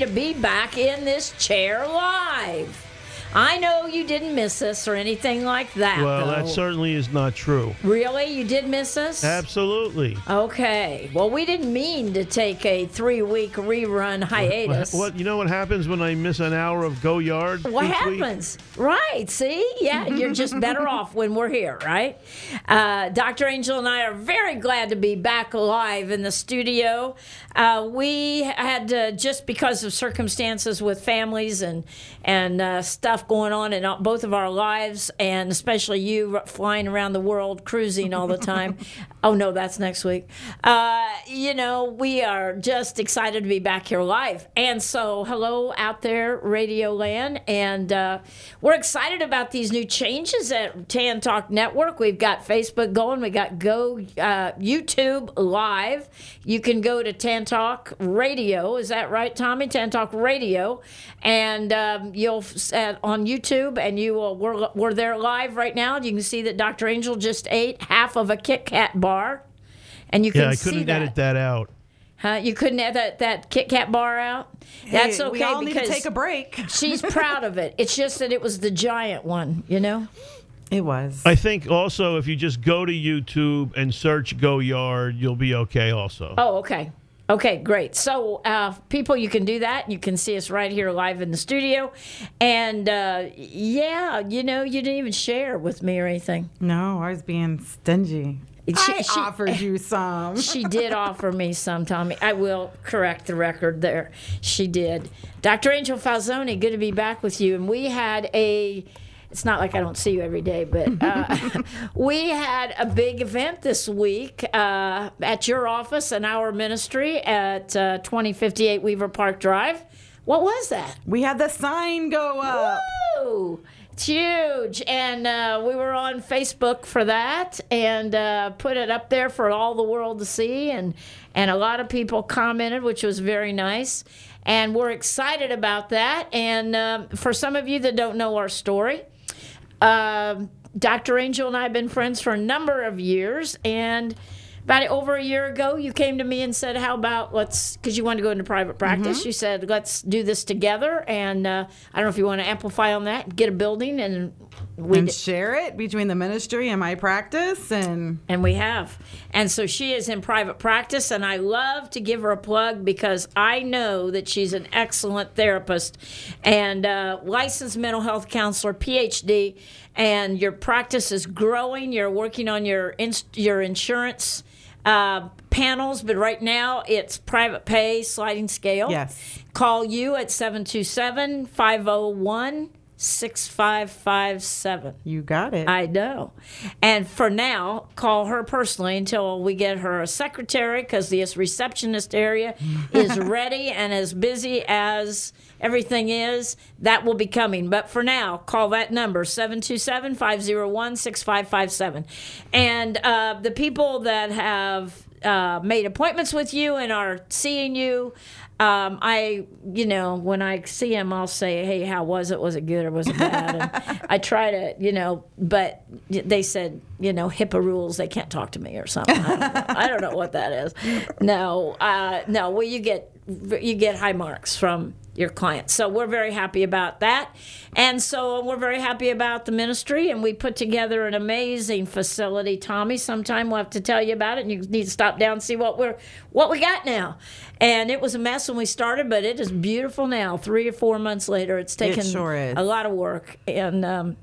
to be back in this chair live. I know you didn't miss us or anything like that. Well, though. that certainly is not true. Really? You did miss us? Absolutely. Okay. Well, we didn't mean to take a three week rerun hiatus. What you know what happens when I miss an hour of Go Yard? What each week? happens? Right. See? Yeah, you're just better off when we're here, right? Uh, Dr. Angel and I are very glad to be back live in the studio. Uh, we had uh, just because of circumstances with families and and uh, stuff going on in both of our lives, and especially you flying around the world, cruising all the time. oh no, that's next week. Uh, you know, we are just excited to be back here live, and so hello out there, Radio Land, and uh, we're excited about these new changes at Tan Talk Network. We've got Facebook going, we got Go uh, YouTube Live. You can go to Tan Talk Radio. Is that right, Tommy? Tan Talk Radio, and um, you'll on YouTube, and you will. We're, we're there live right now. You can see that Dr. Angel just ate half of a Kit Kat bar, and you can see. Yeah, I couldn't that. edit that out. Huh? You couldn't edit that, that Kit Kat bar out. That's Hey, okay We all need to take a break. she's proud of it. It's just that it was the giant one, you know. It was. I think also if you just go to YouTube and search Go Yard, you'll be okay. Also. Oh, okay. Okay, great. So, uh, people, you can do that. You can see us right here live in the studio. And uh, yeah, you know, you didn't even share with me or anything. no, I was being stingy. She- I she- offered you some. She did offer me some, Tommy. I will correct the record there. She did. Dr. Angel Falzoni, good to be back with you. And we had a. It's not like I don't see you every day, but uh, we had a big event this week uh, at your office and our ministry at uh, 2058 Weaver Park Drive. What was that? we had the sign go up. Woo! It's huge. And uh, we were on Facebook for that and uh, put it up there for all the world to see. And, and a lot of people commented, which was very nice. And we're excited about that. And um, for some of you that don't know our story, um, Dr. Angel and I have been friends for a number of years. And about over a year ago, you came to me and said, How about let's, because you wanted to go into private practice, you said, Let's do this together. And uh, I don't know if you want to amplify on that, get a building, and we and share it between the ministry and my practice and and we have. And so she is in private practice, and I love to give her a plug because I know that she's an excellent therapist and uh, licensed mental health counselor, PhD, and your practice is growing. You're working on your ins- your insurance uh, panels, but right now it's private pay sliding scale. Yes. Call you at 727 501 6557. you got it. I know. And for now, call her personally until we get her a secretary because this receptionist area is ready and as busy as everything is. That will be coming. But for now, call that number 727 501 6557. And uh, the people that have uh, made appointments with you and are seeing you. Um, I, you know, when I see him, I'll say, "Hey, how was it? Was it good or was it bad?" And I try to, you know, but they said, you know, HIPAA rules. They can't talk to me or something. I don't know, I don't know what that is. No, uh, no. Well, you get you get high marks from your clients. So we're very happy about that. And so we're very happy about the ministry and we put together an amazing facility. Tommy, sometime we'll have to tell you about it and you need to stop down and see what we're what we got now. And it was a mess when we started, but it is beautiful now. 3 or 4 months later, it's taken sure a lot of work and um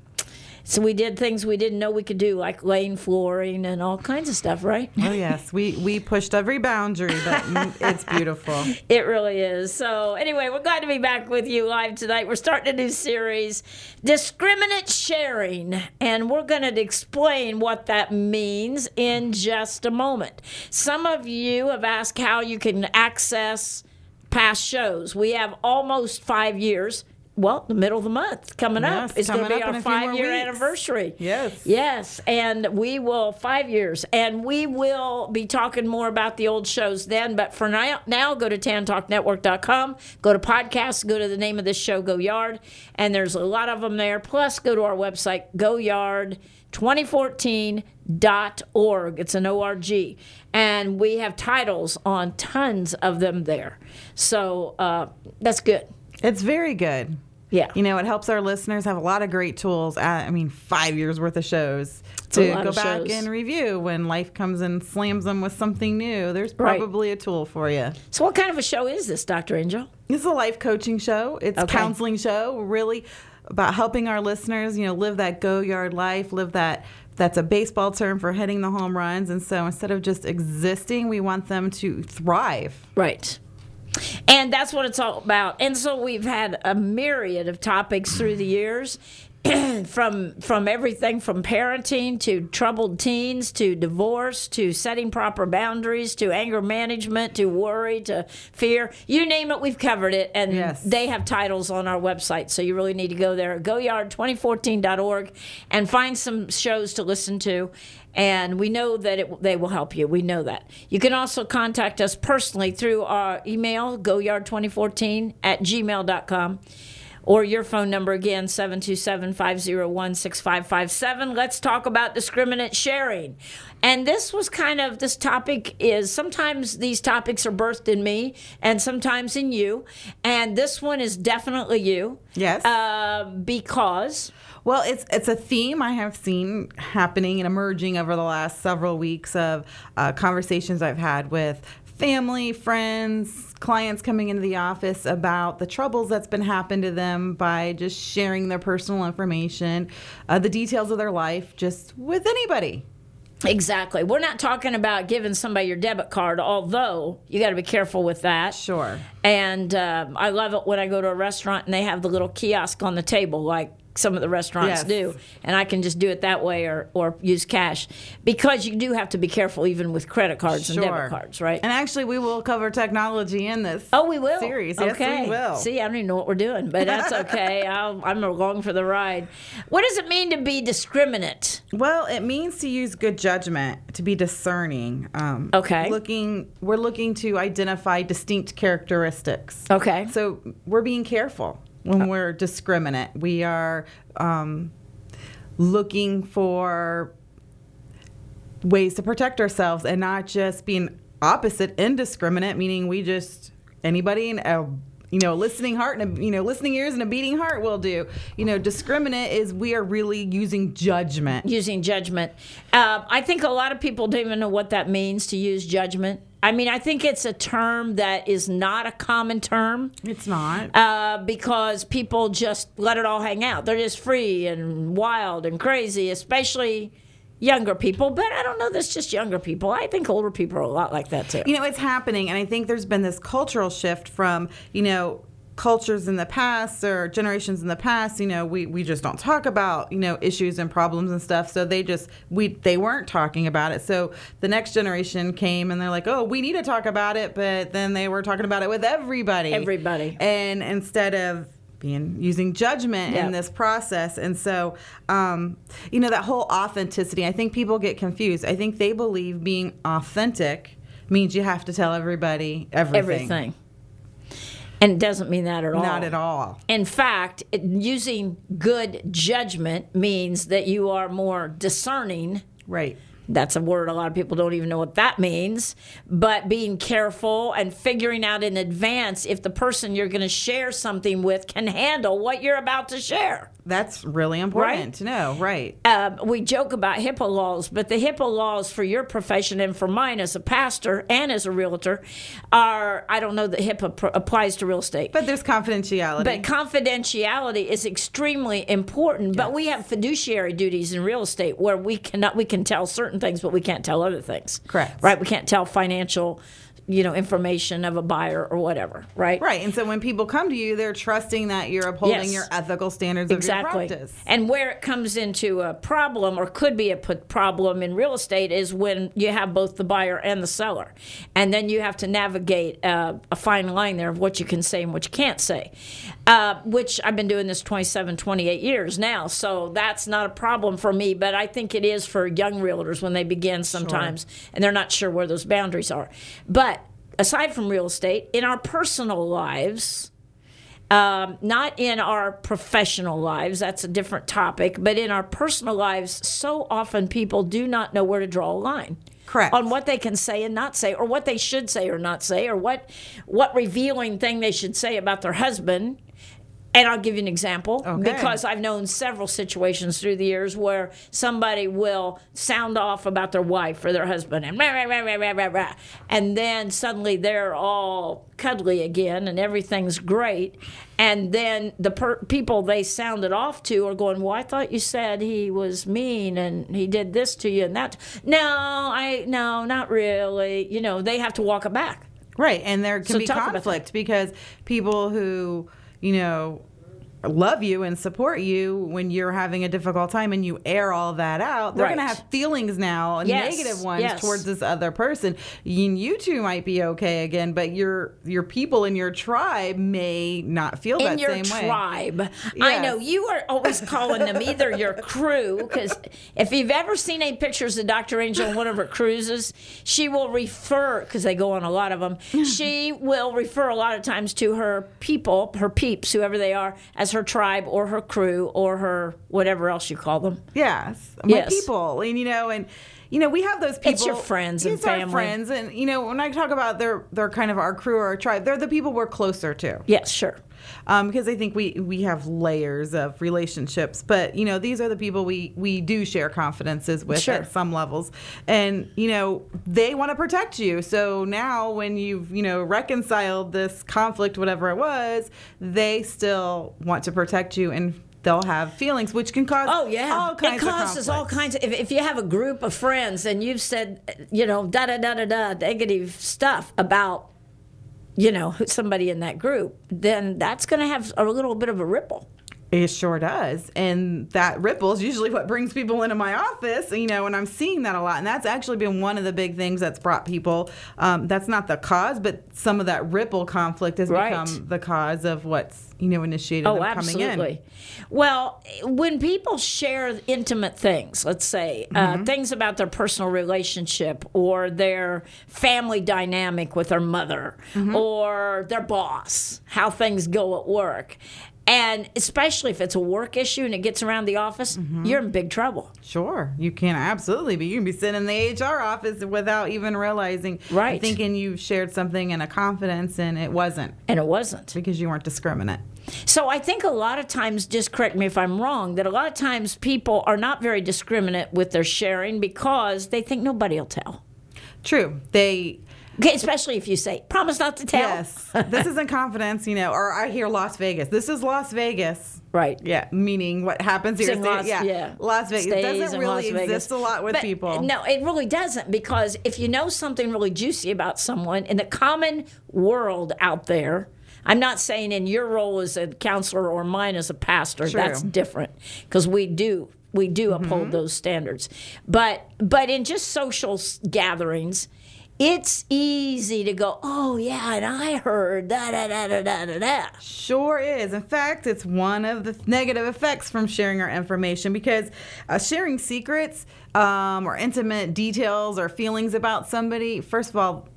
So we did things we didn't know we could do, like laying flooring and all kinds of stuff, right? Oh yes, we we pushed every boundary, but it's beautiful. It really is. So, anyway, we're glad to be back with you live tonight. We're starting a new series, Discriminate Sharing, and we're going to explain what that means in just a moment. Some of you have asked how you can access past shows. We have almost five years. Well, the middle of the month coming Yes, up is going to be our a few more five year weeks. anniversary. Yes. Yes, and we will five years, and we will be talking more about the old shows then. But for now, now go to tantalknetwork.com, go to podcasts, go to the name of this show, Go Yard, and there's a lot of them there. Plus, go to our website, Go goyard2014.org. It's an org, and we have titles on tons of them there. So uh, that's good. It's very good. Yeah. You know, it helps our listeners have a lot of great tools. uh, I mean, five years worth of shows to go back shows. and review when life comes and slams them with something new. There's Right. probably a tool for you. So, what kind of a show is this, Dr. Angel? It's a life coaching show. It's a Okay. counseling show, really about helping our listeners, you know, live that go yard life, live that that's a baseball term for hitting the home runs. And so instead of just existing, we want them to thrive. Right. And that's what it's all about. And so we've had a myriad of topics through the years. from from everything from parenting to troubled teens to divorce to setting proper boundaries to anger management to worry to fear. You name it we've covered it. And Yes. they have titles on our website. So you really need to go there. Goyard2014.org and find some shows to listen to. And we know that it, they will help you. We know that. You can also contact us personally through our email goyard2014 at gmail.com or your phone number again 727-501-6557 let's talk about discriminant sharing. And this was kind of this topic is sometimes these topics are birthed in me and sometimes in you. And this one is definitely you. Yes. uh, because? Well, it's it's a theme I have seen happening and emerging over the last several weeks of uh, conversations I've had with family, friends, clients coming into the office about the troubles that's been happened to them by just sharing their personal information, uh, the details of their life, just with anybody. exactly we're not talking about giving somebody your debit card although you got to be careful with that Sure. And um, I love it when I go to a restaurant and they have the little kiosk on the table, like some of the restaurants Yes. do. And I can just do it that way or, or use cash. Because you do have to be careful, even with credit cards and debit cards, right? And actually, we will cover technology in this. Oh, we will. series. Yes, okay. we will. See, I don't even know what we're doing, but that's okay. I'll, I'm along for the ride. What does it mean to be discriminate? Well, it means to use good judgment, to be discerning. Um, Okay. Looking, we're looking to identify distinct characteristics. Okay. So we're being careful when we're discriminate. We are um, looking for ways to protect ourselves and not just being opposite indiscriminate, meaning we just anybody in a you know listening heart and a, you know listening ears and a beating heart will do. You know, discriminate is we are really using judgment. using judgment. Uh, I think a lot of people don't even know what that means to use judgment. I mean, I think it's a term that is not a common term It's not. uh, because people just let it all hang out. They're just free and wild and crazy, especially younger people. But I don't know that's just younger people. I think older people are a lot like that too. you know it's happening and i think there's been this cultural shift from you know cultures in the past or generations in the past you know we, we just don't talk about you know issues and problems and stuff so they just we they weren't talking about it so the next generation came and they're like oh we need to talk about it but then they were talking about it with everybody Everybody. and instead of being using judgment Yep. in this process and so um, you know that whole authenticity i think people get confused i think they believe being authentic means you have to tell everybody everything Everything. And it doesn't mean that at all. not at all In fact, it- using good judgment means that you are more discerning right That's a word a lot of people don't even know what that means. But being careful and figuring out in advance if the person you're going to share something with can handle what you're about to share. That's really important Right? to know. Right. Um, we joke about HIPAA laws, but the HIPAA laws for your profession and for mine as a pastor and as a realtor are, I don't know that HIPAA pr- applies to real estate. But there's confidentiality. But confidentiality is extremely important. But we have fiduciary duties in real estate where we cannot we can tell certain things, but we can't tell other things. Correct. Right? We can't tell financial, you know, information of a buyer or whatever. Right. right. And so when people come to you, they're trusting that you're upholding Yes. your ethical standards Exactly. of your practice. And where it comes into a problem or could be a problem in real estate is when you have both the buyer and the seller. And then you have to navigate uh, a fine line there of what you can say and what you can't say, uh, which I've been doing this 27, 28 years now. So that's not a problem for me, but I think it is for young realtors when they begin sometimes and they're not sure where those boundaries are. But aside from real estate, in our personal lives, um, not in our professional lives, that's a different topic, but in our personal lives, so often people do not know where to draw a line. Correct. On what they can say and not say, or what they should say or not say, or what what revealing thing they should say about their husband. And I'll give you an example Okay. because I've known several situations through the years where somebody will sound off about their wife or their husband and rah, rah, rah, rah, rah, rah, rah. and then suddenly they're all cuddly again and everything's great. And then the per- people they sounded off to are going, "Well, I thought you said he was mean and he did this to you and that." No, I no, not really. You know, they have to walk it back. Right. And there can So be talk about that. conflict because people who, you know, love you and support you when you're having a difficult time and you air all that out, they're Right. going to have feelings now, Yes, negative ones yes. towards this other person. You, you two might be okay again, but your your people in your tribe may not feel in that your same way. tribe. I know you are always calling them either your crew, because if you've ever seen any pictures of Dr. Angel on one of her cruises, she will refer, because they go on a lot of them, she will refer a lot of times to her people, her peeps, whoever they are, as her tribe or her crew or her whatever else you call them. Yes, my Yes. people, and you know, and you know, we have those people. It's your friends and It's our friends, and you know, when I talk about they're they're kind of our crew or our tribe, they're the people we're closer to. Yes, sure. Um, because I think we we have layers of relationships. But you know, these are the people we we do share confidences with Sure. at some levels, and you know, they want to protect you. So now, when you've you know reconciled this conflict, whatever it was, they still want to protect you and. They'll have feelings, which can cause Oh yeah, all kinds it causes of all kinds of. If, if you have a group of friends and you've said, you know, da da da da da negative stuff about, you know, somebody in that group, then that's going to have a little bit of a ripple. It sure does. And that ripple is usually what brings people into my office, you know, and I'm seeing that a lot. And that's actually been one of the big things that's brought people. Um, that's not the cause, but some of that ripple conflict has Right. become the cause of what's, you know, initiated Oh, them coming absolutely. in. Well, when people share intimate things, let's say Mm-hmm. uh, things about their personal relationship or their family dynamic with their mother Mm-hmm. or their boss, how things go at work. And especially if it's a work issue and it gets around the office, Mm-hmm. you're in big trouble. Sure, you can absolutely be. You can be sitting in the HR office without even realizing, Right. thinking you've shared something in a confidence and it wasn't And it wasn't. because you weren't discriminate. So I think a lot of times, just correct me if I'm wrong, that a lot of times people are not very discriminate with their sharing because they think nobody will tell. True, they Okay, especially if you say, promise not to tell. Yes. this isn't confidence, you know, or I hear Las Vegas. This is Las Vegas. Right. Yeah, meaning what happens here. In Las, yeah. yeah. Las Vegas. It doesn't really exist a lot with But, people. No, it really doesn't because if you know something really juicy about someone in the common world out there, I'm not saying in your role as a counselor or mine as a pastor, True. that's different because we do we do Mm-hmm. uphold those standards. But but in just social gatherings, it's easy to go, oh yeah, and I heard da da da da da da da. Sure is. In fact, it's one of the negative effects from sharing our information because uh, sharing secrets um, or intimate details or feelings about somebody, first of all,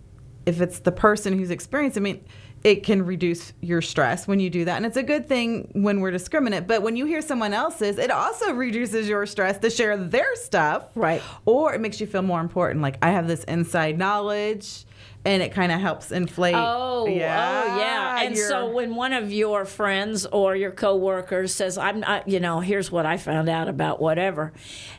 if it's the person who's experienced, I mean, it can reduce your stress when you do that. And it's a good thing when we're discriminate. But when you hear someone else's, it also reduces your stress to share their stuff. Right. Or it makes you feel more important. Like, I have this inside knowledge. And it kind of helps inflate. Oh, oh yeah, oh, yeah. And so when one of your friends or your coworkers says, "I'm not," you know, here's what I found out about whatever,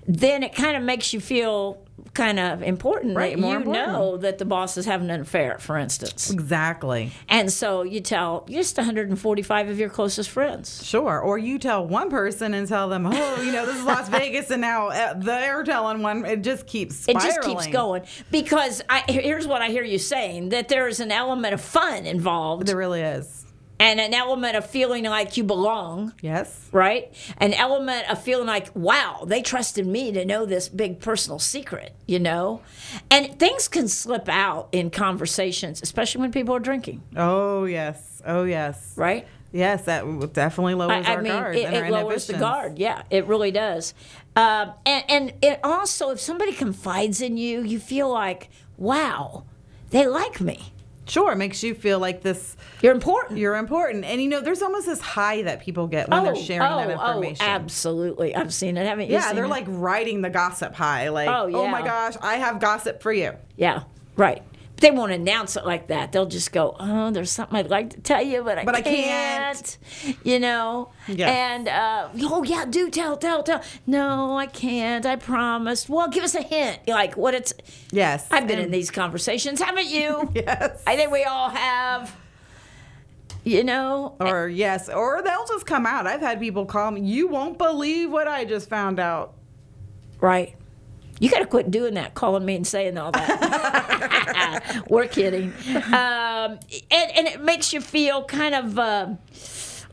then it kind of makes you feel kind of important Right, that you important. know that the boss is having an affair, for instance. exactly. And so you tell just 145 of your closest friends. Sure. Or you tell one person and tell them, oh, you know, this is Las Vegas, and now uh, they're telling one. It just keeps It just keeps going because I, here's what I hear you saying that there is an element of fun involved There really is. And an element of feeling like you belong. Yes. right? An element of feeling like, wow, they trusted me to know this big personal secret, you know? And things can slip out in conversations, especially when people are drinking, Oh, yes. Oh, yes. right? Yes, that definitely lowers I, I our mean, guard it, it lowers the guard. Yeah, it really does. Um, and, and it also, if somebody confides in you, you feel like, wow, they like me. Sure, it makes you feel like this. You're important. You're important, and you know, there's almost this high that people get when they're oh, sharing that oh, oh, information. Oh, absolutely. I've seen it. Haven't you Yeah, they're it? like riding the gossip high. Like, Oh, oh, my gosh, I have gossip for you. Yeah, right. They won't announce it like that. They'll just go, "Oh, there's something I'd like to tell you, but I But can't." can't. You know. Yes. And uh, oh yeah, do tell, tell, tell. No, I can't. I promised. Well, give us a hint. Like what it's. Yes, I've been in these conversations, haven't you? Yes. I think we all have. You know. Or yes, or they'll just come out. I've had people call me. You won't believe what I just found out. Right. You got to quit doing that, calling me and saying all that. We're kidding. Um, and, and it makes you feel kind of uh,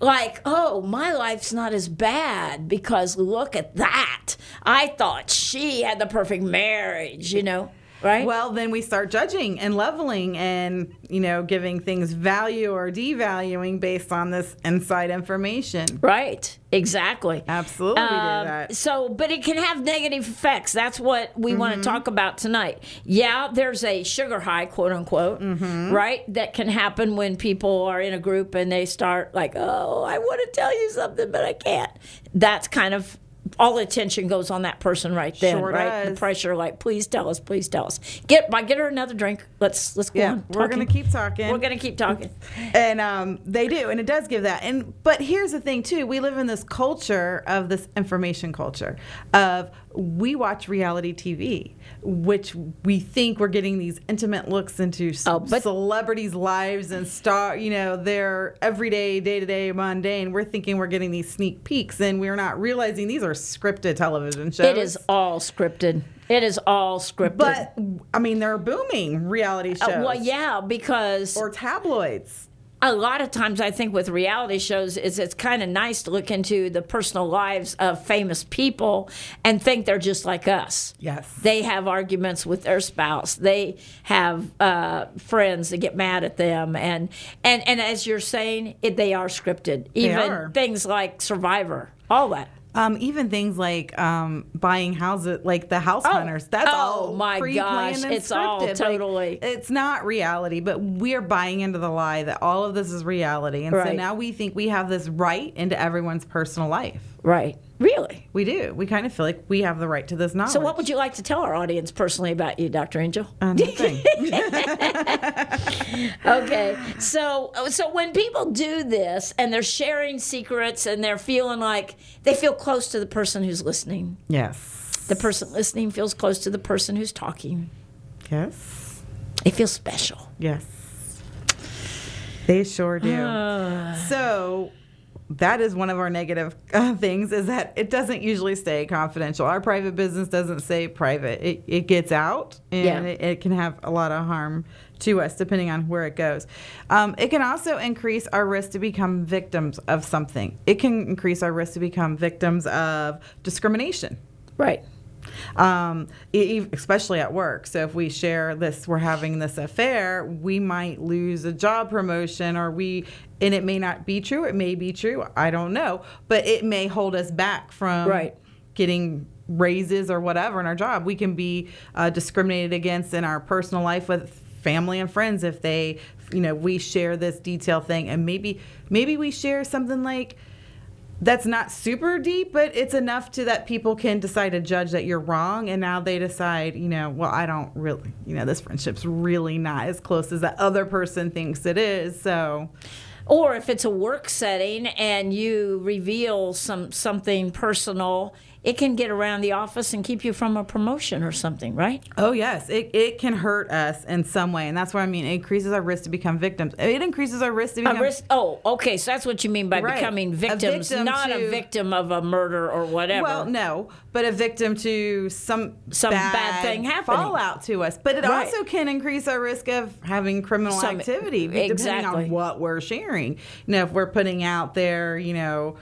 like, oh, my life's not as bad because look at that. I thought she had the perfect marriage, you know, right? Well, then we start judging and leveling and, you know, giving things value or devaluing based on this inside information. Right, exactly. Absolutely, that. So, but it can have negative effects. That's what we want Mm-hmm. to talk about tonight. Yeah, there's a sugar high, quote unquote, Mm-hmm. right? That can happen when people are in a group and they start like, oh, I want to tell you something, but I can't. That's kind of all attention goes on that person right then, Sure right? The pressure, like, please tell us, please tell us. Get, by get her another drink. Let's let's go Yeah, on. we're gonna keep talking. We're gonna keep talking. and um, they do, and it does give that. And but here's the thing too: we live in this culture of this information culture of we watch reality TV, which we think we're getting these intimate looks into Oh, celebrities' lives and star, you know, their everyday, day to day, mundane. We're thinking we're getting these sneak peeks, and we're not realizing these are scripted television shows. It is all scripted. It is all scripted. but I mean, they're booming reality shows. Uh, well, yeah, because or tabloids. A lot of times I think with reality shows is it's kind of nice to look into the personal lives of famous people and think they're just like us. Yes. They have arguments with their spouse. They have uh, friends that get mad at them, and and and as you're saying, it, they are scripted. Even are. things like Survivor, all that. Um, even things like um, buying houses, like the house Oh. hunters. That's Oh, all my gosh, and it's all scripted. Like, totally- it's not reality, but we're buying into the lie that all of this is reality, and so now we think we have this right into everyone's personal life. Right. Really. We do. We kind of feel like we have the right to this knowledge. So, what would you like to tell our audience personally about you, Dr. Angel? Uh, nothing. okay so so when people do this and they're sharing secrets and they're feeling like they feel close to the person who's listening yes. the person listening feels close to the person who's talking Yes. they feel special Yes. They sure do. so that is one of our negative uh, things is that it doesn't usually stay confidential. Our private business doesn't stay private. It, it gets out and Yeah. it, it can have a lot of harm to us depending on where it goes. Um, it can also increase our risk to become victims of something. It can increase our risk to become victims of discrimination right um, e- especially at work. So if we share this, we're having this affair, we might lose a job promotion, or we, and it may not be true. It may be true. I don't know, but it may hold us back from Right. getting raises or whatever in our job. We can be uh, discriminated against in our personal life with family and friends if they, you know, we share this detail thing, and maybe maybe we share something like that's not super deep, but it's enough to that people can decide to judge that you're wrong. And now they decide, you know, well, I don't really, you know, this friendship's really not as close as that other person thinks it is. So, or if it's a work setting and you reveal some something personal it can get around the office and keep you from a promotion or something, right? Oh, yes. It, it can hurt us in some way. And that's what I mean. It increases our risk to become victims. It increases our risk to become. Risk, oh, okay. So that's what you mean by right. becoming victims, victim not to, a victim of a murder or whatever. Well, no, but a victim to some, some bad, bad thing happening. Fallout to us. But it right. also can increase our risk of having criminal some, activity, depending exactly. on what we're sharing. You know, if we're putting out there, you know,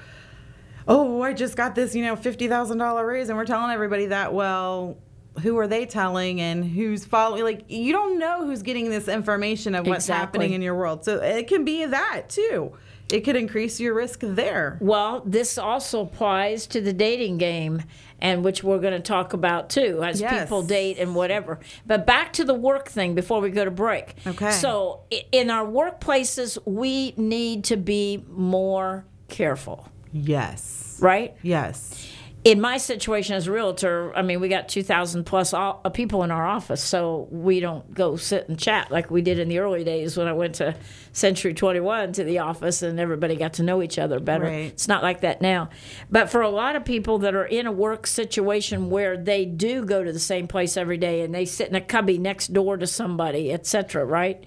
oh, I just got this, you know, $50,000 raise, and we're telling everybody that, well, who are they telling and who's following? Like, you don't know who's getting this information of what's exactly. happening in your world. So it can be that too. It could increase your risk there. Well, this also applies to the dating game, and which we're going to talk about too, as yes. people date and whatever. But back to the work thing before we go to break. Okay. So, in our workplaces, we need to be more careful. Yes. Right? Yes. In my situation as a realtor, I mean, we got 2,000 plus all, uh, people in our office, so we don't go sit and chat like we did in the early days when I went to Century 21 to the office and everybody got to know each other better. Right. It's not like that now. But for a lot of people that are in a work situation where they do go to the same place every day and they sit in a cubby next door to somebody, etc., right?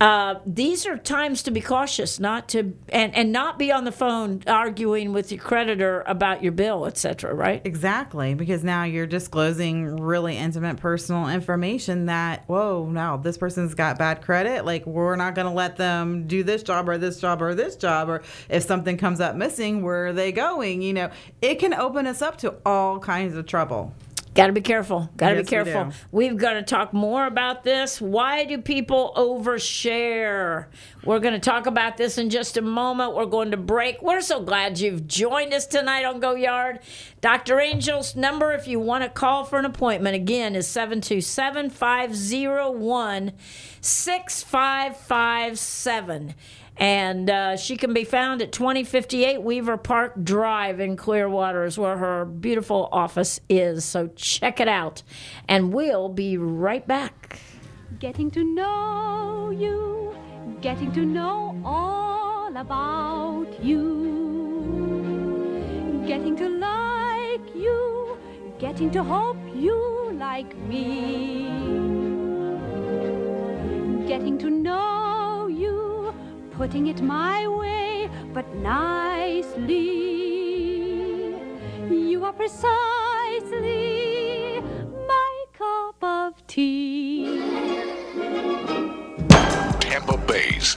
Uh, these are times to be cautious, not to and and not be on the phone arguing with your creditor about your bill, etc. Right? Exactly, because now you're disclosing really intimate personal information that whoa, now this person's got bad credit. Like we're not going to let them do this job or this job or this job, or if something comes up missing, where are they going? You know, it can open us up to all kinds of trouble. Got to be careful. Got to yes, be careful. We We've got to talk more about this. Why do people overshare? We're going to talk about this in just a moment. We're going to break. We're so glad you've joined us tonight on Go Yard. Dr. Angel's number, if you want to call for an appointment, again, is 727 501 6557 and uh, she can be found at 2058 Weaver Park Drive in Clearwater, is where her beautiful office is. So check it out, and we'll be right back. Getting to know you, getting to know all about you, getting to like you, getting to hope you like me, getting to know putting it my way, but nicely. You are precisely my cup of tea. Tampa Bay's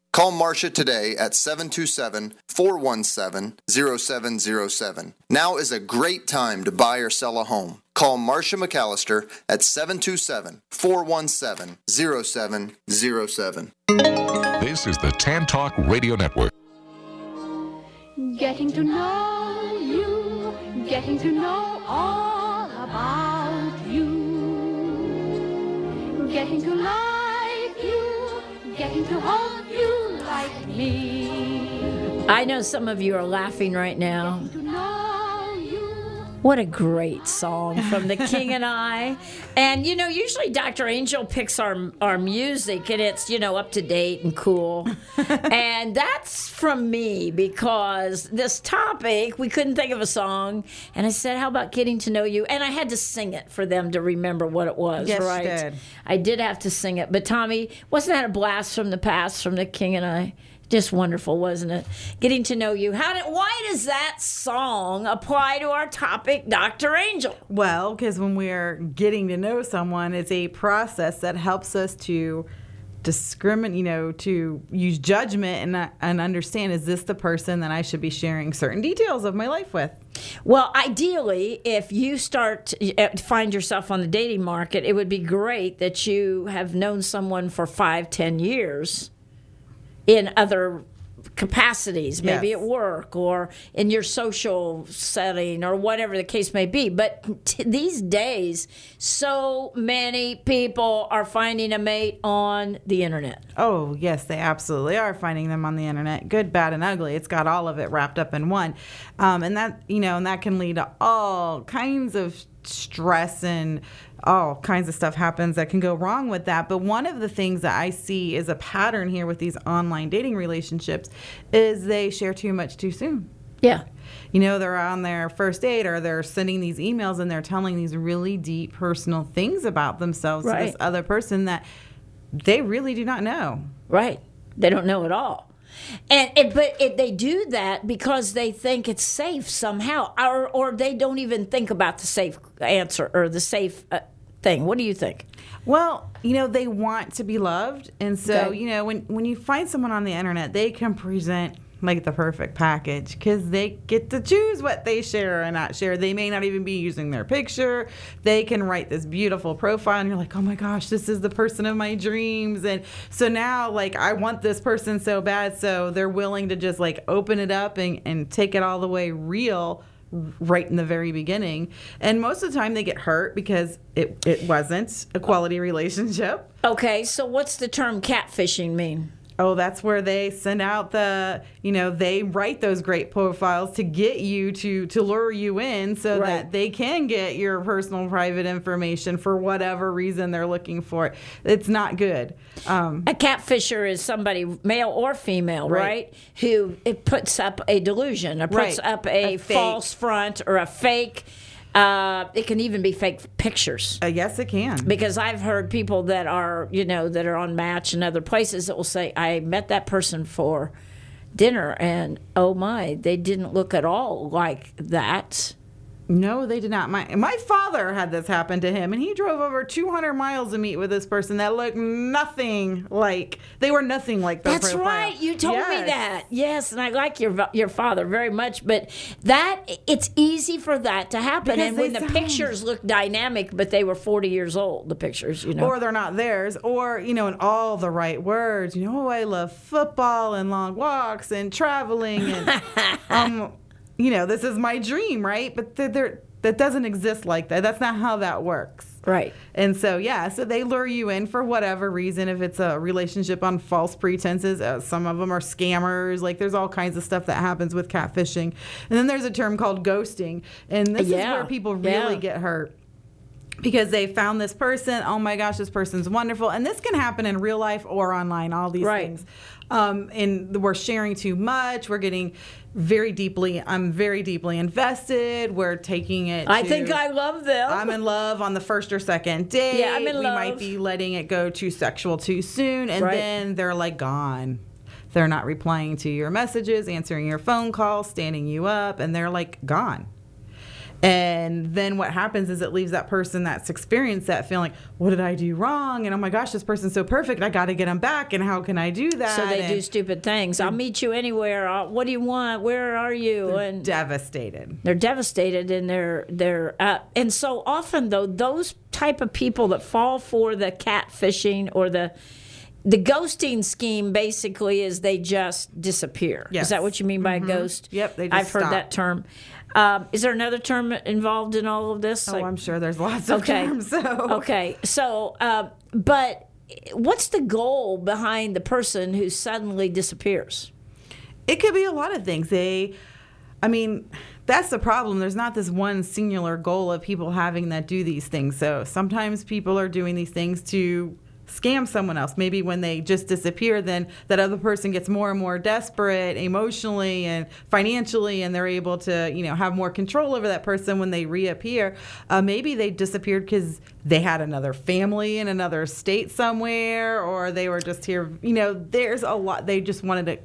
Call Marcia today at 727 417 0707. Now is a great time to buy or sell a home. Call Marcia McAllister at 727 417 0707. This is the Tan Talk Radio Network. Getting to know you, getting to know all about you, getting to like you, getting to hold you like me. I know some of you are laughing right now. What a great song from The King and I. And you know, usually Dr. Angel picks our our music and it's, you know, up to date and cool. and that's from me because this topic, we couldn't think of a song. And I said, How about getting to know you? And I had to sing it for them to remember what it was, yes, right? Did. I did have to sing it. But Tommy, wasn't that a blast from the past from The King and I? Just wonderful, wasn't it? Getting to know you. How did? Why does that song apply to our topic, Doctor Angel? Well, because when we're getting to know someone, it's a process that helps us to discriminate, you know, to use judgment and and understand is this the person that I should be sharing certain details of my life with. Well, ideally, if you start uh, find yourself on the dating market, it would be great that you have known someone for five, ten years in other capacities, maybe Yes. at work or in your social setting or whatever the case may be. But t- these days, so many people are finding a mate on the internet. Oh, yes, they absolutely are finding them on the internet. Good, bad, and ugly. It's got all of it wrapped up in one. Um, and that, you know, and that can lead to all kinds of stress and all kinds of stuff happens that can go wrong with that. But one of the things that I see is a pattern here with these online dating relationships is they share too much too soon. Yeah. You know, they're on their first date or they're sending these emails and they're telling these really deep personal things about themselves to this other person that they really do not know. Right. They don't know at all. And it, but it, they do that because they think it's safe somehow, or or they don't even think about the safe answer or the safe uh, thing. What do you think? Well, you know, they want to be loved. And so, Okay. you know, when, when you find someone on the internet, they can present like the perfect package because they get to choose what they share and not share. They may not even be using their picture. They can write this beautiful profile, and you're like, oh my gosh, this is the person of my dreams. And so now, like, I want this person so bad. So they're willing to just like open it up and, and take it all the way real right in the very beginning. And most of the time they get hurt because it, it wasn't a quality relationship. Okay, so what's the term catfishing mean? Oh, that's where they send out the, you know, they write those great profiles to get you to to lure you in so Right. that they can get your personal private information for whatever reason they're looking for it. It's not good. Um, A catfisher is somebody, male or female, right? Right. Who it puts up a delusion or puts Right. up a, A false front or a fake. Uh, it can even be fake pictures. uh, yes, it can. because I've heard people that are, you know, that are on Match and other places that will say, I met that person for dinner and oh my, they didn't look at all like that. No, they did not. My my father had this happen to him, and he drove over 200 miles to meet with this person that looked nothing like. They were nothing like their That's profile. right. You told me that. Yes, and I like your your father very much, but that it's easy for that to happen Because and when the sound- pictures look dynamic but they were 40 years old, the pictures, you know. Or they're not theirs, or you know, in all the right words. You know, oh, I love football and long walks and traveling, and um, you know, this is my dream, right? But they're, that doesn't exist like that. That's not how that works. right. And so, yeah, so they lure you in for whatever reason. If it's a relationship on false pretenses, uh, some of them are scammers. Like, there's all kinds of stuff that happens with catfishing. And then there's a term called ghosting. And this Yeah, is where people really yeah. get hurt because they found this person. Oh my gosh, this person's wonderful. And this can happen in real life or online, all these Right. things. Um, and we're sharing too much. We're getting very deeply, I'm very deeply invested. We're taking it. I to- think I love them. I'm in love on the first or second date. Yeah, I'm in we love. might be letting it go too sexual too soon, and Right. then they're like gone. They're not replying to your messages, answering your phone calls, standing you up, and they're like gone. And then what happens is it leaves that person that's experienced that feeling, what did I do wrong? And oh my gosh, this person's so perfect. I got to get them back. And how can I do that? so they do stupid things. I'll meet you anywhere. Uh, what do you want? Where are you? And devastated. they're devastated and they're they're uh, and so often though those type of people that fall for the catfishing or the the ghosting scheme basically is they just disappear. Is that what you mean by a ghost? Yep, they just I've heard stop. that term. Um, is there another term involved in all of this? Oh, Like- I'm sure there's lots of Okay. terms. So Okay, so uh, but what's the goal behind the person who suddenly disappears? It could be a lot of things. They, I mean, that's the problem. There's not this one singular goal of people having that do these things. So sometimes people are doing these things to scam someone else. Maybe when they just disappear, then that other person gets more and more desperate emotionally and financially, and they're able to, you know, have more control over that person when they reappear. Uh, maybe they disappeared because they had another family in another state somewhere, or they were just here. You know, there's a lot. They just wanted to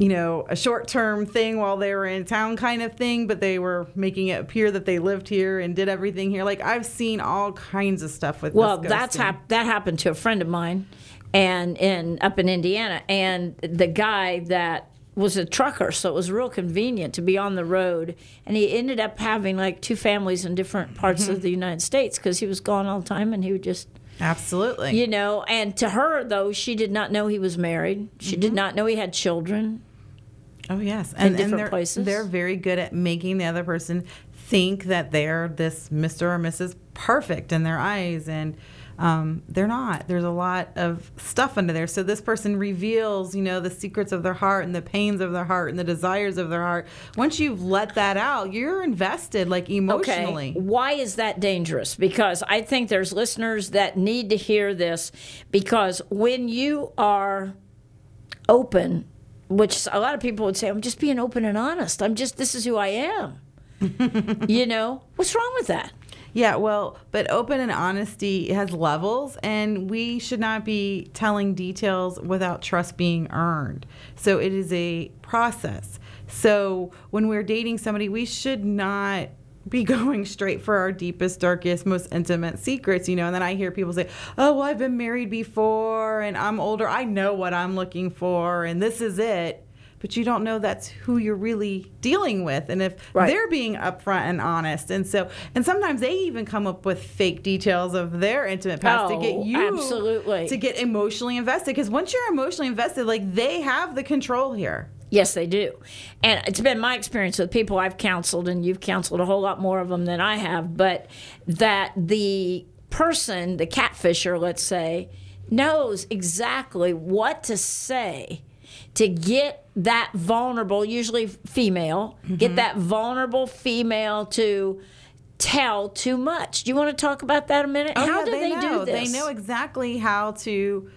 you know, a short term thing while they were in town kind of thing, but they were making it appear that they lived here and did everything here. Like I've seen all kinds of stuff with Well, this that's hap- that happened to a friend of mine, and in up in Indiana, and the guy that was a trucker, so it was real convenient to be on the road. And he ended up having like two families in different parts Mm-hmm. of the United States because he was gone all the time, and he would just Absolutely. you know. And to her though, she did not know he was married. She Mm-hmm. did not know he had children. Oh yes, and, and they're, places. They're very good at making the other person think that they're this Mr. or Mrs. Perfect in their eyes, and um, they're not. There's a lot of stuff under there. So this person reveals, you know, the secrets of their heart and the pains of their heart and the desires of their heart. Once you've let that out, you're invested, like emotionally. Okay. Why is that dangerous? Because I think there's listeners that need to hear this because when you are open, which a lot of people would say, I'm just being open and honest. I'm just, this is who I am. you know, what's wrong with that? Yeah, well, but open and honesty has levels, and we should not be telling details without trust being earned. So it is a process. So when we're dating somebody, we should not be going straight for our deepest, darkest, most intimate secrets, you know. And then I hear people say, Oh, well, I've been married before and I'm older. I know what I'm looking for, and this is it. But you don't know that's who you're really dealing with. And if Right. they're being upfront and honest. And so, and sometimes they even come up with fake details of their intimate past to Oh, get you absolutely. to get emotionally invested. Because once you're emotionally invested, like they have the control here. Yes, they do. And it's been my experience with people I've counseled, and you've counseled a whole lot more of them than I have, but that the person, the catfisher, let's say, knows exactly what to say to get that vulnerable, usually female, Mm-hmm. get that vulnerable female to tell too much. Do you want to talk about that a minute? Oh, How yeah, do they, know. do this? They know exactly how to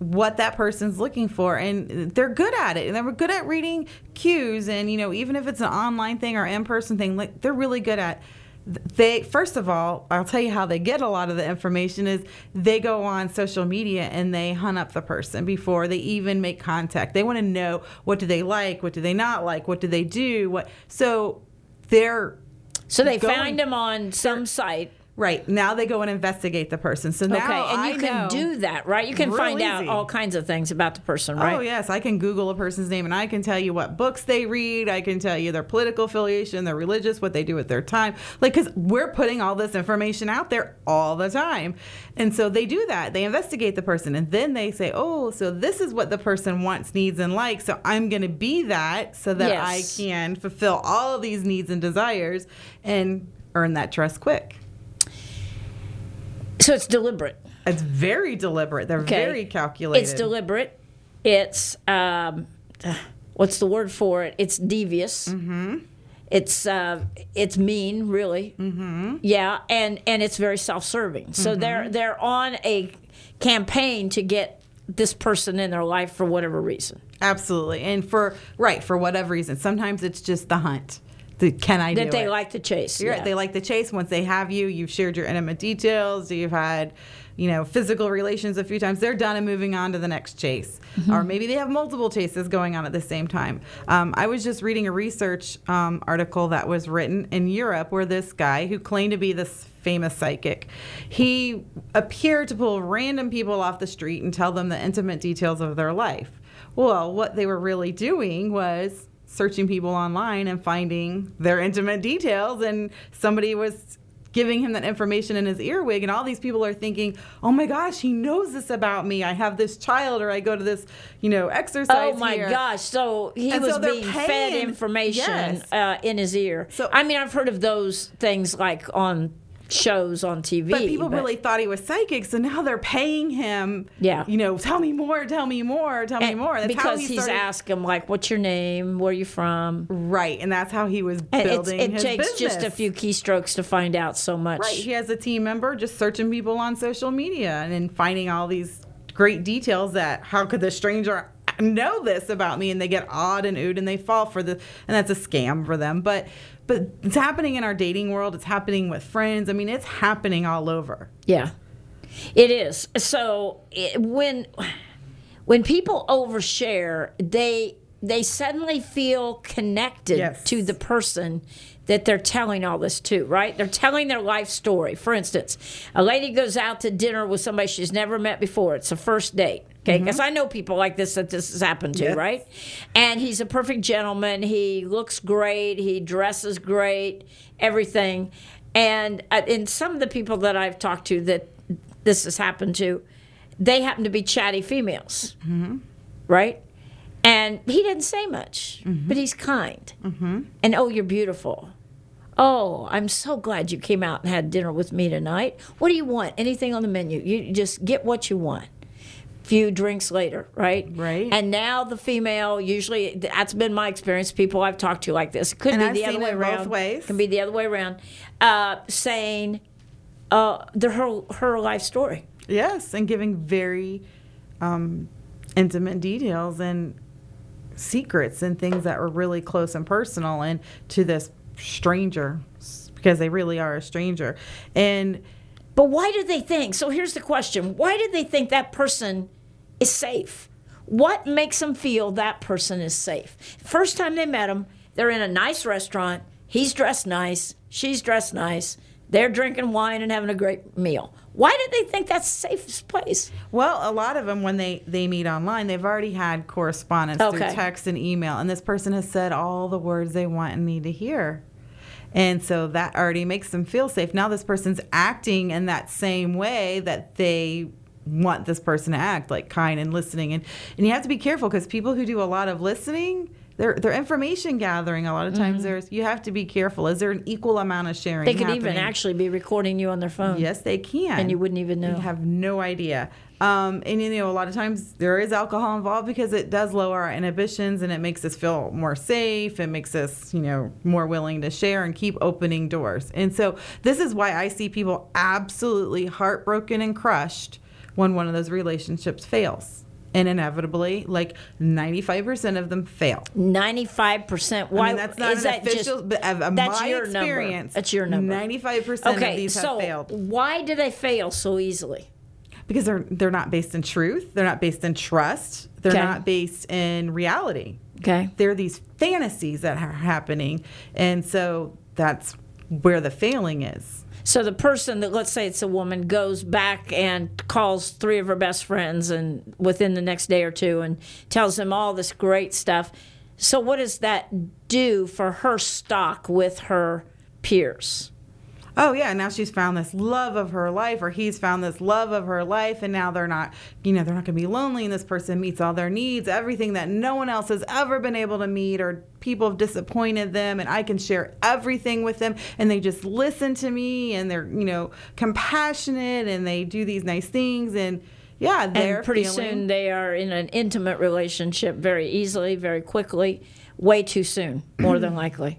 what that person's looking for and they're good at it and they're good at reading cues and you know even if it's an online thing or in-person thing like they're really good at they first of all i'll tell you how they get a lot of the information is they go on social media and they hunt up the person before they even make contact they want to know what do they like what do they not like what do they do what so they're so they going- find them on some site. Right now they go and investigate the person so now Okay, and you I can do that, right? You can find out all kinds of things about the person, right? Oh yes, I can Google a person's name and I can tell you what books they read. I can tell you their political affiliation, their religious, what they do with their time. Like because we're putting all this information out there all the time, and so they do that. They investigate the person and then they say, "Oh, so this is what the person wants, needs, and likes. So I'm going to be that so that Yes. I can fulfill all of these needs and desires and earn that trust quick." So it's deliberate. It's very deliberate. They're Okay. very calculated. It's deliberate. It's um, what's the word for it? It's devious. Mm-hmm. It's uh, it's mean, really. Mm-hmm. Yeah, and and it's very self-serving. So Mm-hmm. they're they're on a campaign to get this person in their life for whatever reason. Absolutely. And for right, for whatever reason. Sometimes it's just the hunt. The can I do That they it? like to chase. Yeah. right. They like the chase. Once they have you, you've shared your intimate details, you've had, you know, physical relations a few times. They're done and moving on to the next chase. Mm-hmm. Or maybe they have multiple chases going on at the same time. Um, I was just reading a research um, article that was written in Europe where this guy who claimed to be this famous psychic, he appeared to pull random people off the street and tell them the intimate details of their life. Well, what they were really doing was searching people online and finding their intimate details and somebody was giving him that information in his earwig and all these people are thinking oh my gosh he knows this about me i have this child or i go to this you know exercise Oh my here. gosh! So he And was so being fed information Yes. uh, in his ear. So- I mean, I've heard of those things like on shows on TV. but people really thought he was psychic so now they're paying him Yeah. you know tell me more tell me more tell me more that's how because he he's started, him like, "What's your name? Where are you from?" right and that's how he was And building it takes just a few keystrokes to find out so much. Right. He has a team member just searching people on social media and then finding all these great details that how could the stranger know this about me and they get awed and oohed and they fall for the and that's a scam for them. But but it's happening in our dating world, it's happening with friends. I mean, it's happening all over. Yeah, it is. So it, when when people overshare, they they suddenly feel connected Yes. to the person that they're telling all this to, right? They're telling their life story. For instance, a lady goes out to dinner with somebody she's never met before. It's a first date. Okay, mm-hmm. because I know people like this that this has happened to, Yes. right? And he's a perfect gentleman. He looks great. He dresses great. Everything. And uh, in some of the people that I've talked to that this has happened to, they happen to be chatty females, mm-hmm. right? And he didn't say much, mm-hmm. but he's kind. And oh, you're beautiful. Oh, I'm so glad you came out and had dinner with me tonight. What do you want? Anything on the menu? You just get what you want. Few drinks later, right? Right. And now the female, usually that's been my experience. People I've talked to like this, it could And be I've the other way it both around. ways. Can be the other way around. Uh, saying uh, the her her life story. Yes, and giving very um, intimate details and secrets and things that were really close and personal and to this stranger because they really are a stranger. And But why do they think? So here's the question: Why do they think that person is safe? What makes them feel that person is safe? First time they met him, they're in a nice restaurant. He's dressed nice. She's dressed nice. They're drinking wine and having a great meal. Why do they think that's the safest place? well, a lot of them when they they meet online, they've already had correspondence Okay. through text and email, and this person has said all the words they want and need to hear. And so that already makes them feel safe. Now this person's acting in that same way that they want this person to act, like kind and listening. And and you have to be careful because people who do a lot of listening, they're they're information gathering. A lot of times there's you have to be careful. Is there an equal amount of sharing? Mm-hmm. They could even actually be recording you on their phone. Yes, they can. And you wouldn't even know. You have no idea. Um, and you know, a lot of times there is alcohol involved because it does lower our inhibitions and it makes us feel more safe. It makes us, you know, more willing to share and keep opening doors. And so this is why I see people absolutely heartbroken and crushed when one of those relationships fails. And inevitably, like 95% of them fail. Ninety-five percent. Why I mean, that's not is that official, just? but of, of that's my your experience. number. That's your number. 95% okay, of these so have failed. why do they fail so easily? Because they're they're not based in truth they're not based in trust they're Okay. not based in reality Okay. they're these fantasies that are happening and so that's where the failing is So the person that let's say it's a woman goes back and calls three of her best friends and within the next day or two and tells them all this great stuff. So what does that do for her stock with her peers? Oh yeah now she's found this love of her life or he's found this love of her life and now they're not you know they're not going to be lonely and this person meets all their needs everything that no one else has ever been able to meet or people have disappointed them and i can share everything with them and they just listen to me and they're you know compassionate and they do these nice things and yeah they're and pretty feeling- soon they are in an intimate relationship very easily, very quickly, way too soon, more than likely.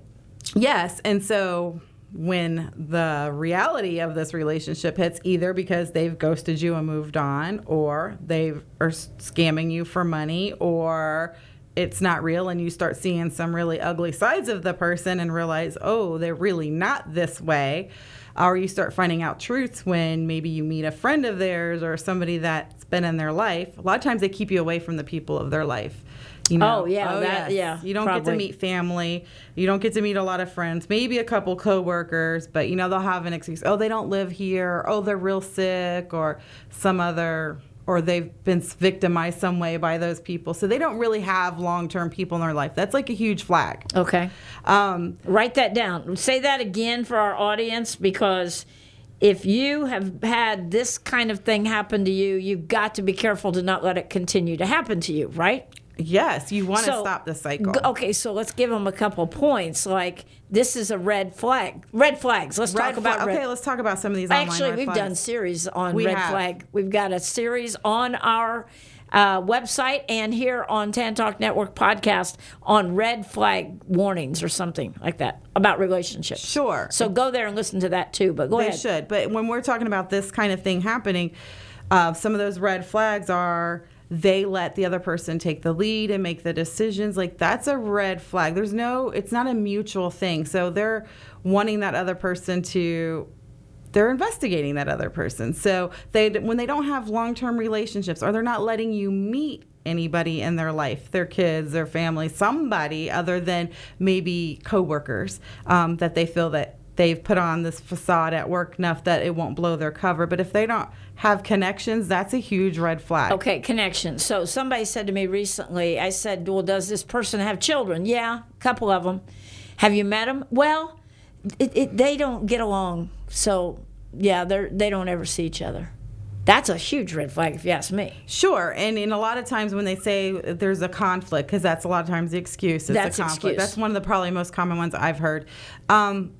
Yes. And so when the reality of this relationship hits, either because they've ghosted you and moved on, or they are scamming you for money, or it's not real, and you start seeing some really ugly sides of the person and realize, oh, they're really not this way. Or you start finding out truths when maybe you meet a friend of theirs or somebody that's been in their life. A lot of times they keep you away from the people of their life. You know? Oh, yeah, that- yeah, You don't get to meet family. You don't get to meet a lot of friends, maybe a couple coworkers, but you know they'll have an excuse. Oh, they don't live here. Oh, they're real sick, or some other, or they've been victimized some way by those people. So they don't really have long-term people in their life. That's like a huge flag. Okay. Um, Write that down. Say that again for our audience because if you have had this kind of thing happen to you, you've got to be careful to not let it continue to happen to you, right? Yes, you want to So, stop the cycle. Okay, so let's give them a couple points. Like this is a red flag. Red flags. Let's Red talk about red. Okay, let's talk about some of these. Actually, red we've flags. done series on We red have. flag. We've got a series on our uh, website and here on Tan Talk Network podcast on red flag warnings or something like that about relationships. Sure. So go there and listen to that too. But go they ahead. should. But when we're talking about this kind of thing happening, uh, some of those red flags are they let the other person take the lead and make the decisions. Like that's a red flag. There's no, it's not a mutual thing. So they're wanting that other person to. They're investigating that other person. So they, when they don't have long-term relationships, or they're not letting you meet anybody in their life, their kids, their family, somebody other than maybe coworkers um, that they feel that they've put on this facade at work enough that it won't blow their cover. But if they don't have connections, that's a huge red flag. Okay, connections. So somebody said to me recently, I said, "Well, does this person have children?" Yeah, a couple of them. Have you met them? Well, it, it, they don't get along. So yeah, they they don't ever see each other. That's a huge red flag, if you ask me. Sure, and in a lot of times when they say there's a conflict, because that's a lot of times the excuse. Is That's the conflict. excuse. That's one of the probably most common ones I've heard. Um,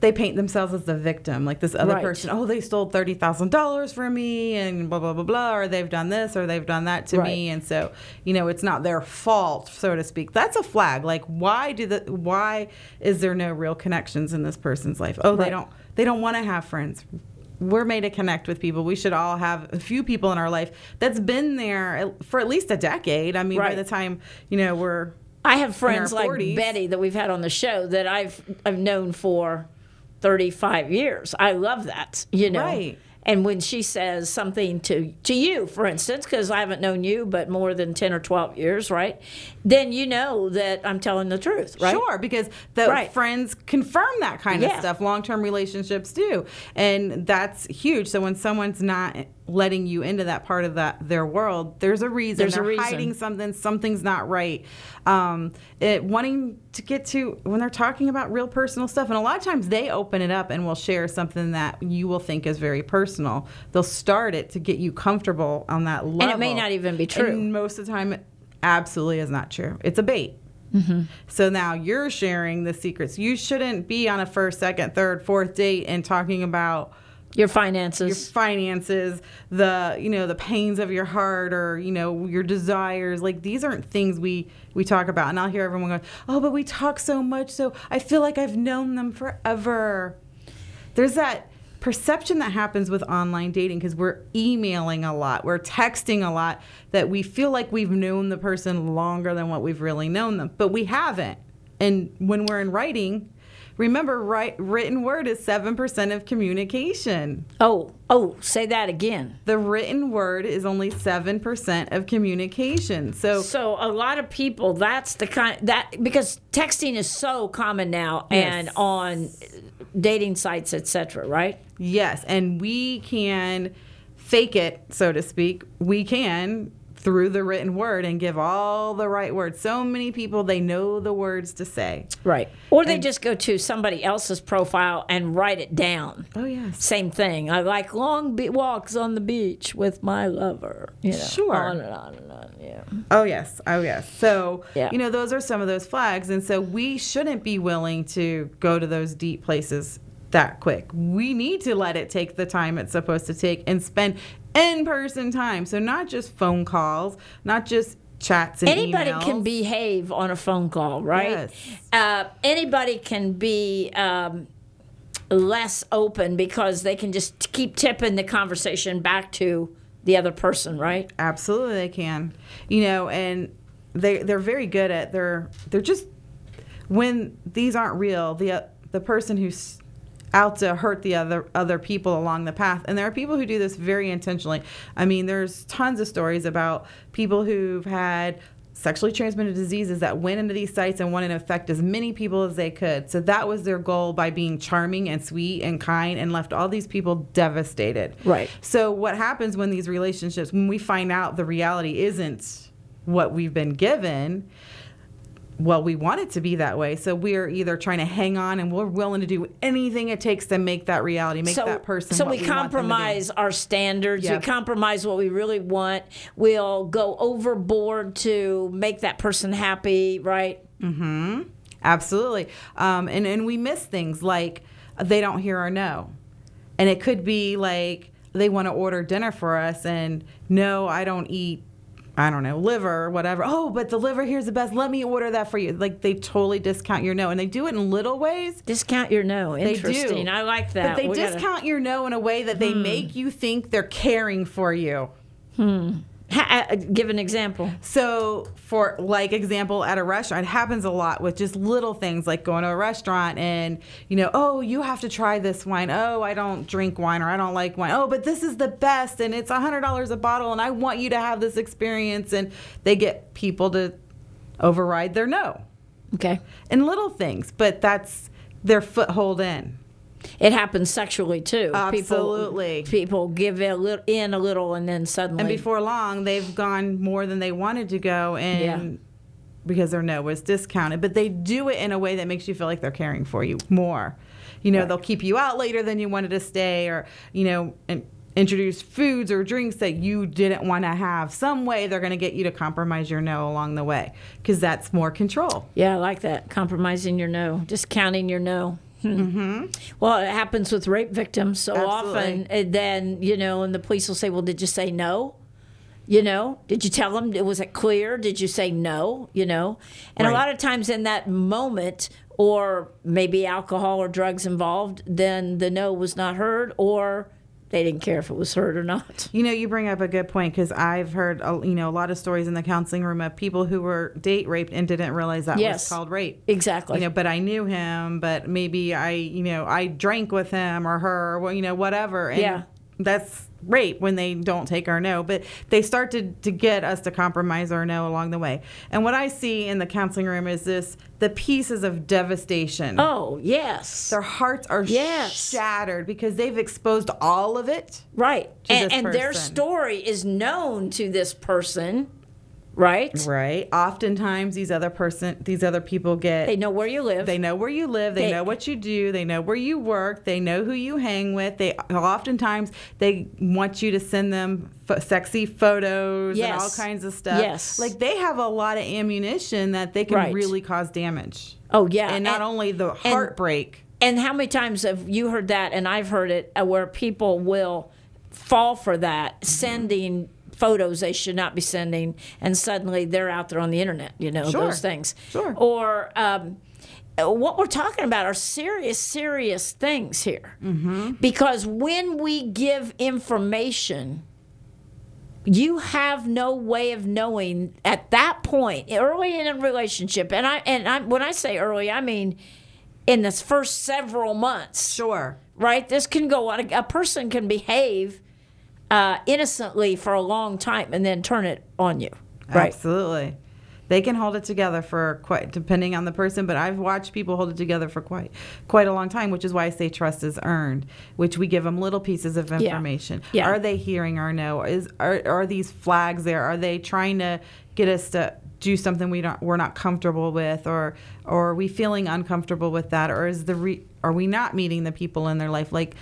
they paint themselves as the victim, like this other Right. person. Oh, they stole thirty thousand dollars from me, and blah blah blah blah, or they've done this, or they've done that to me, and so you know it's not their fault, so to speak. That's a flag. Like, why do the why is there no real connections in this person's life? Oh, Right. they don't they don't want to have friends we're made to connect with people. We should all have a few people in our life that's been there for at least a decade. I mean, by the time you know we're I have friends like 40s. Betty that we've had on the show that I've I've known for 35 years. I love that, you know. Right. And when she says something to to you, for instance, because I haven't known you but more than 10 or 12 years, right? Then you know that I'm telling the truth, right? Sure, because the Right. friends confirm that kind of stuff. Long term relationships do, and that's huge. So when someone's not letting you into that part of that their world, there's a reason. There's a they're reason. hiding something. Something's not right. Um, it, wanting to get to when they're talking about real personal stuff, and a lot of times they open it up and will share something that you will think is very personal. They'll start it to get you comfortable on that level, And it may not even be true. And most of the time, absolutely is not true. It's a bait. Mm-hmm. So now you're sharing the secrets. You shouldn't be on a first, second, third, fourth date and talking about Your finances, your finances. the you know the pains of your heart, or you know your desires. Like these aren't things we we talk about. And I'll hear everyone go, "Oh, but we talk so much, so I feel like I've known them forever." There's that perception that happens with online dating because we're emailing a lot, we're texting a lot, that we feel like we've known the person longer than what we've really known them, but we haven't. And when we're in writing, remember, write, written word is 7% of communication. oh, oh, say that again. The written word is only 7% of communication. So, So a lot of people that's the kind that because texting is so common now and on dating sites etc right yes, and we can fake it, so to speak. We can through the written word and give all the right words. So many people, they know the words to say. right or they just go to somebody else's profile and write it down Oh, yes. same thing i like long be- walks on the beach with my lover you know Sure. on and on and on yeah Oh yes, oh yes. So Yeah. you know those are some of those flags, and so we shouldn't be willing to go to those deep places that quick. We need to let it take the time it's supposed to take and spend in-person time. So not just phone calls, not just chats and anybody emails. can behave on a phone call right Yes. uh, anybody can be um, less open because they can just keep tipping the conversation back to the other person right Absolutely, they can. You know, and they they're very good at they're they're just when these aren't real. The the person who's out to hurt the other other people along the path, and there are people who do this very intentionally. I mean, there's tons of stories about people who've had sexually transmitted diseases that went into these sites and wanted to affect as many people as they could. So that was their goal by being charming and sweet and kind and left all these people devastated. Right. So what happens when these relationships when we find out the reality isn't what we've been given, well, we want it to be that way. So we're either trying to hang on and we're willing to do anything it takes to make that reality, make so, that person. so we want them to be. compromise our standards we compromise what we really want we'll go overboard to make that person happy right Absolutely. Um, and, and we miss things like they don't hear our no. And it could be like they want to order dinner for us and no, I don't eat, I don't know, liver or whatever. Oh, but the liver here's the best. Let me order that for you. Like they totally discount your no. And they do it in little ways. discount your no They interesting do. i like that But they We gotta- discount your no in a way that Hmm. they make you think they're caring for you. Ha- uh, give an example. So, for like example, at a restaurant, it happens a lot with just little things like going to a restaurant and you know, oh, you have to try this wine. Oh, I don't drink wine or I don't like wine. Oh, but this is the best and it's a hundred dollars a bottle and I want you to have this experience. And they get people to override their no Okay. and little things, but that's their foothold in. It happens sexually too. Absolutely. People, people give in a little, in a little, and then suddenly. And before long, they've gone more than they wanted to go, and because their no was discounted. But they do it in a way that makes you feel like they're caring for you more. You know, they'll keep you out later than you wanted to stay, or you know, and introduce foods or drinks that you didn't want to have. Some way they're going to get you to compromise your no along the way, because that's more control. Yeah, I like that. Compromising your no, discounting your no. Mm-hmm. Well, it happens with rape victims so often. And then, you know, and the police will say, well, did you say no? You know, did you tell them? Was it clear? Did you say no? You know, and a lot of times in that moment, or maybe alcohol or drugs involved, then the no was not heard, or they didn't care if it was heard or not. You know, you bring up a good point because I've heard, uh, you know, a lot of stories in the counseling room of people who were date raped and didn't realize that Yes. was called rape. Exactly. You know, but I knew him, but maybe I, you know, I drank with him or her, or well, you know, whatever. And Yeah. That's rape when they don't take our no, but they start to, to get us to compromise our no along the way. And what I see in the counseling room is this the pieces of devastation. oh, yes. Their hearts are Yes. shattered because they've exposed all of it. Right. And, and their story is known to this person, right? Right. Oftentimes these other person these other people get They know where you live. They know where you live. They, They- know what you do. They know where you work. They know who you hang with. They oftentimes they want you to send them ph sexy photos and all kinds of stuff. Yes. like they have a lot of ammunition that they can Right. really cause damage. oh, yeah. and not only the heartbreak. And how many times have you heard that? And I've heard it uh, where people will fall for that, sending photos they should not be sending, and suddenly they're out there on the internet, you know, Sure. those things. Sure. Or, um, what we're talking about are serious, serious things here. Mm-hmm. Because when we give information, you have no way of knowing at that point early in a relationship and i and i when i say early i mean in this first several months Sure. right this can go on a person can behave uh, innocently for a long time and then turn it on you right Absolutely. They can hold it together for quite depending on the person, but I've watched people hold it together for quite quite a long time, which is why I say trust is earned, which we give them little pieces of information. Yeah. yeah. Are they hearing or no? Is are, are these flags there? Are they trying to get us to do something we don't we're not comfortable with or or are we feeling uncomfortable with that or is the re, are we not meeting the people in their life like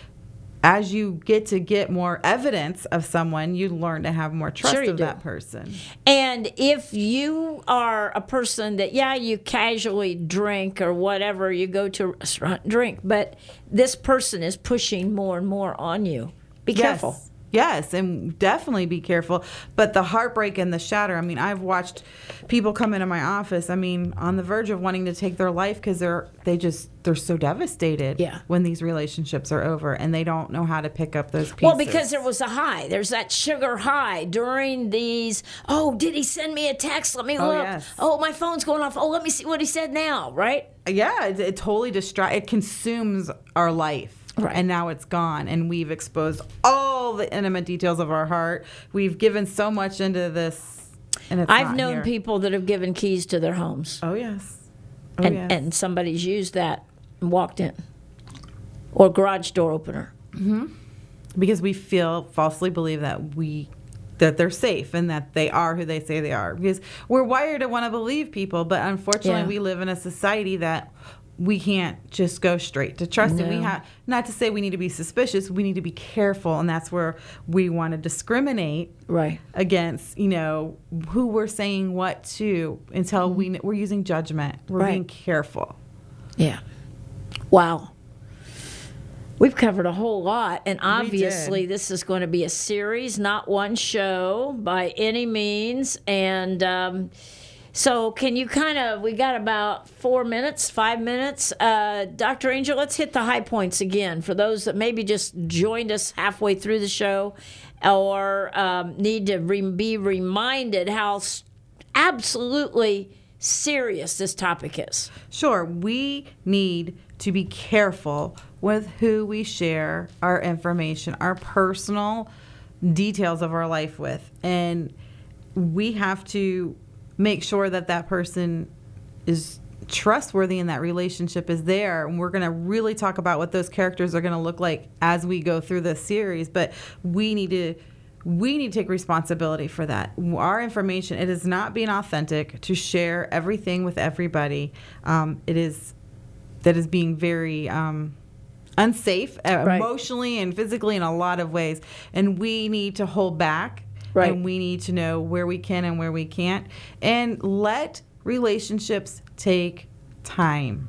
as you get to get more evidence of someone, you learn to have more trust Sure of do. that person. And if you are a person that, yeah, you casually drink or whatever, you go to a restaurant and drink, but this person is pushing more and more on you. Be careful. Yes. And definitely be careful. But the heartbreak and the shatter. I mean, I've watched people come into my office. I mean, on the verge of wanting to take their life because they're they just they're so devastated. Yeah. When these relationships are over and they don't know how to pick up those pieces. Well, because there was a high. There's that sugar high during these. Oh, did he send me a text? Let me Oh, look. yes. Oh, my phone's going off. Oh, let me see what he said now, right? yeah, it, it totally distract. It consumes our life. Right. And now it's gone, and we've exposed all the intimate details of our heart. We've given so much into this, and it's I've known here. people that have given keys to their homes, Oh yes. Oh and, yes. and somebody's used that and walked in. Or garage door opener. Mm-hmm. because we feel falsely believe that we that they're safe and that they are who they say they are because we're wired to want to believe people but unfortunately Yeah. we live in a society that we can't just go straight to trusting. and we have not to say we need to be suspicious we need to be careful and that's where we want to discriminate Right. against you know who we're saying what to until we we're using judgment we're Mm-hmm. Right. being careful Yeah. Wow. We've covered a whole lot, and obviously, this is going to be a series, not one show by any means. And um, so, can you kind of, we got about four minutes, five minutes. Uh, Dr. Angel, let's hit the high points again for those that maybe just joined us halfway through the show or um, need to re- be reminded how absolutely serious this topic is. Sure, we need to be careful with who we share our information, our personal details of our life with. And we have to make sure that that person is trustworthy and that relationship is there. And we're going to really talk about what those characters are going to look like as we go through this series, but we need to we need to take responsibility for that. Our information, it is not being authentic to share everything with everybody. Um, it is that is being very um, unsafe uh, Right. emotionally and physically in a lot of ways. And we need to hold back. Right. And we need to know where we can and where we can't. And let relationships take time.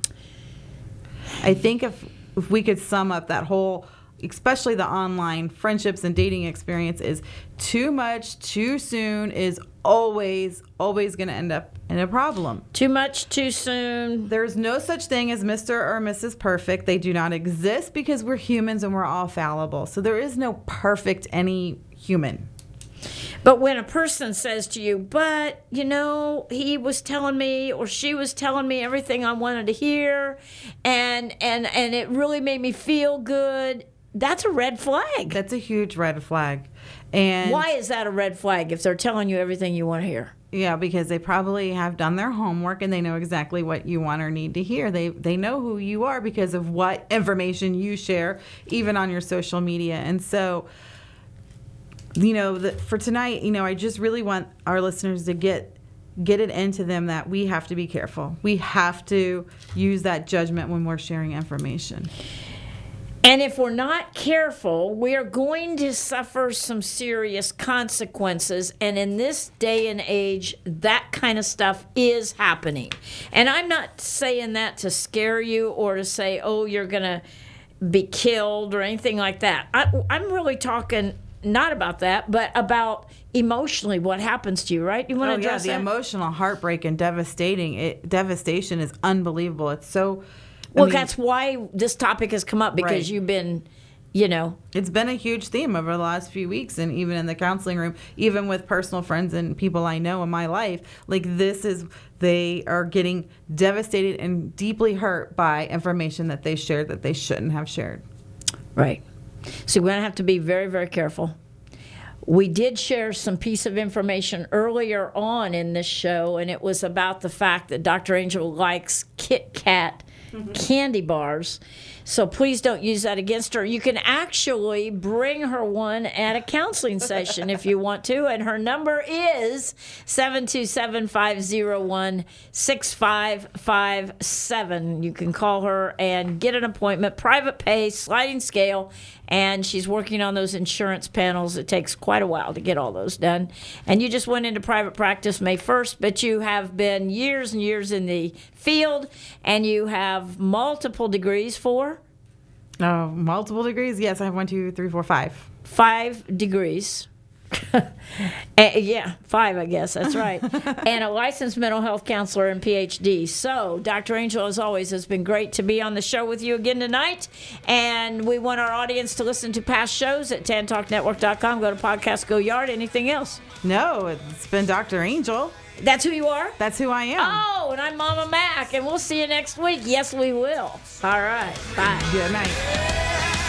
I think if if we could sum up that whole especially the online friendships and dating experience is too much too soon is always always going to end up in a problem. Too much too soon. There's no such thing as Mr. or Mrs. Perfect. They do not exist because we're humans and we're all fallible. So there is no perfect any human. But when a person says to you, but you know, he was telling me or she was telling me everything I wanted to hear and and and it really made me feel good, that's a red flag. That's a huge red flag. And Why is that a red flag if they're telling you everything you want to hear? Yeah, because they probably have done their homework and they know exactly what you want or need to hear. They they know who you are because of what information you share, even on your social media. And so, you know, the, for tonight, you know, I just really want our listeners to get get it into them that we have to be careful. We have to use that judgment when we're sharing information. And if we're not careful, we are going to suffer some serious consequences. And in this day and age, that kind of stuff is happening. And I'm not saying that to scare you or to say, oh, you're going to be killed or anything like that. I, I'm really talking not about that, but about emotionally what happens to you, right? You want Oh to yeah, address the that? emotional heartbreak and devastating it, devastation is unbelievable. It's so. I well, mean, that's why this topic has come up because Right. you've been, you know, it's been a huge theme over the last few weeks and even in the counseling room even with personal friends and people i know in my life like this is they are getting devastated and deeply hurt by information that they shared that they shouldn't have shared Right. So we're going to have to be very, very careful. We did share some piece of information earlier on in this show, and it was about the fact that Dr. Angel likes Kit Kat mm-hmm. candy bars. So please don't use that against her. You can actually bring her one at a counseling session if you want to, and her number is 727 501 6557. You can call her and get an appointment, private pay, sliding scale, and she's working on those insurance panels. It takes quite a while to get all those done. And you just went into private practice May 1st, but you have been years and years in the field and you have multiple degrees for oh multiple degrees yes i have one two three four five five degrees. Eh, yeah, five, I guess. That's right. and a licensed mental health counselor and PhD. So, Dr. Angel, as always, it's been great to be on the show with you again tonight. And we want our audience to listen to past shows at tantalknetwork.com. Go to Podcast Go Yard. Anything else? no it's been dr angel That's who you are? that's who i am Oh, and I'm Mama Mac, and we'll see you next week. Yes, we will. All right. Bye. good night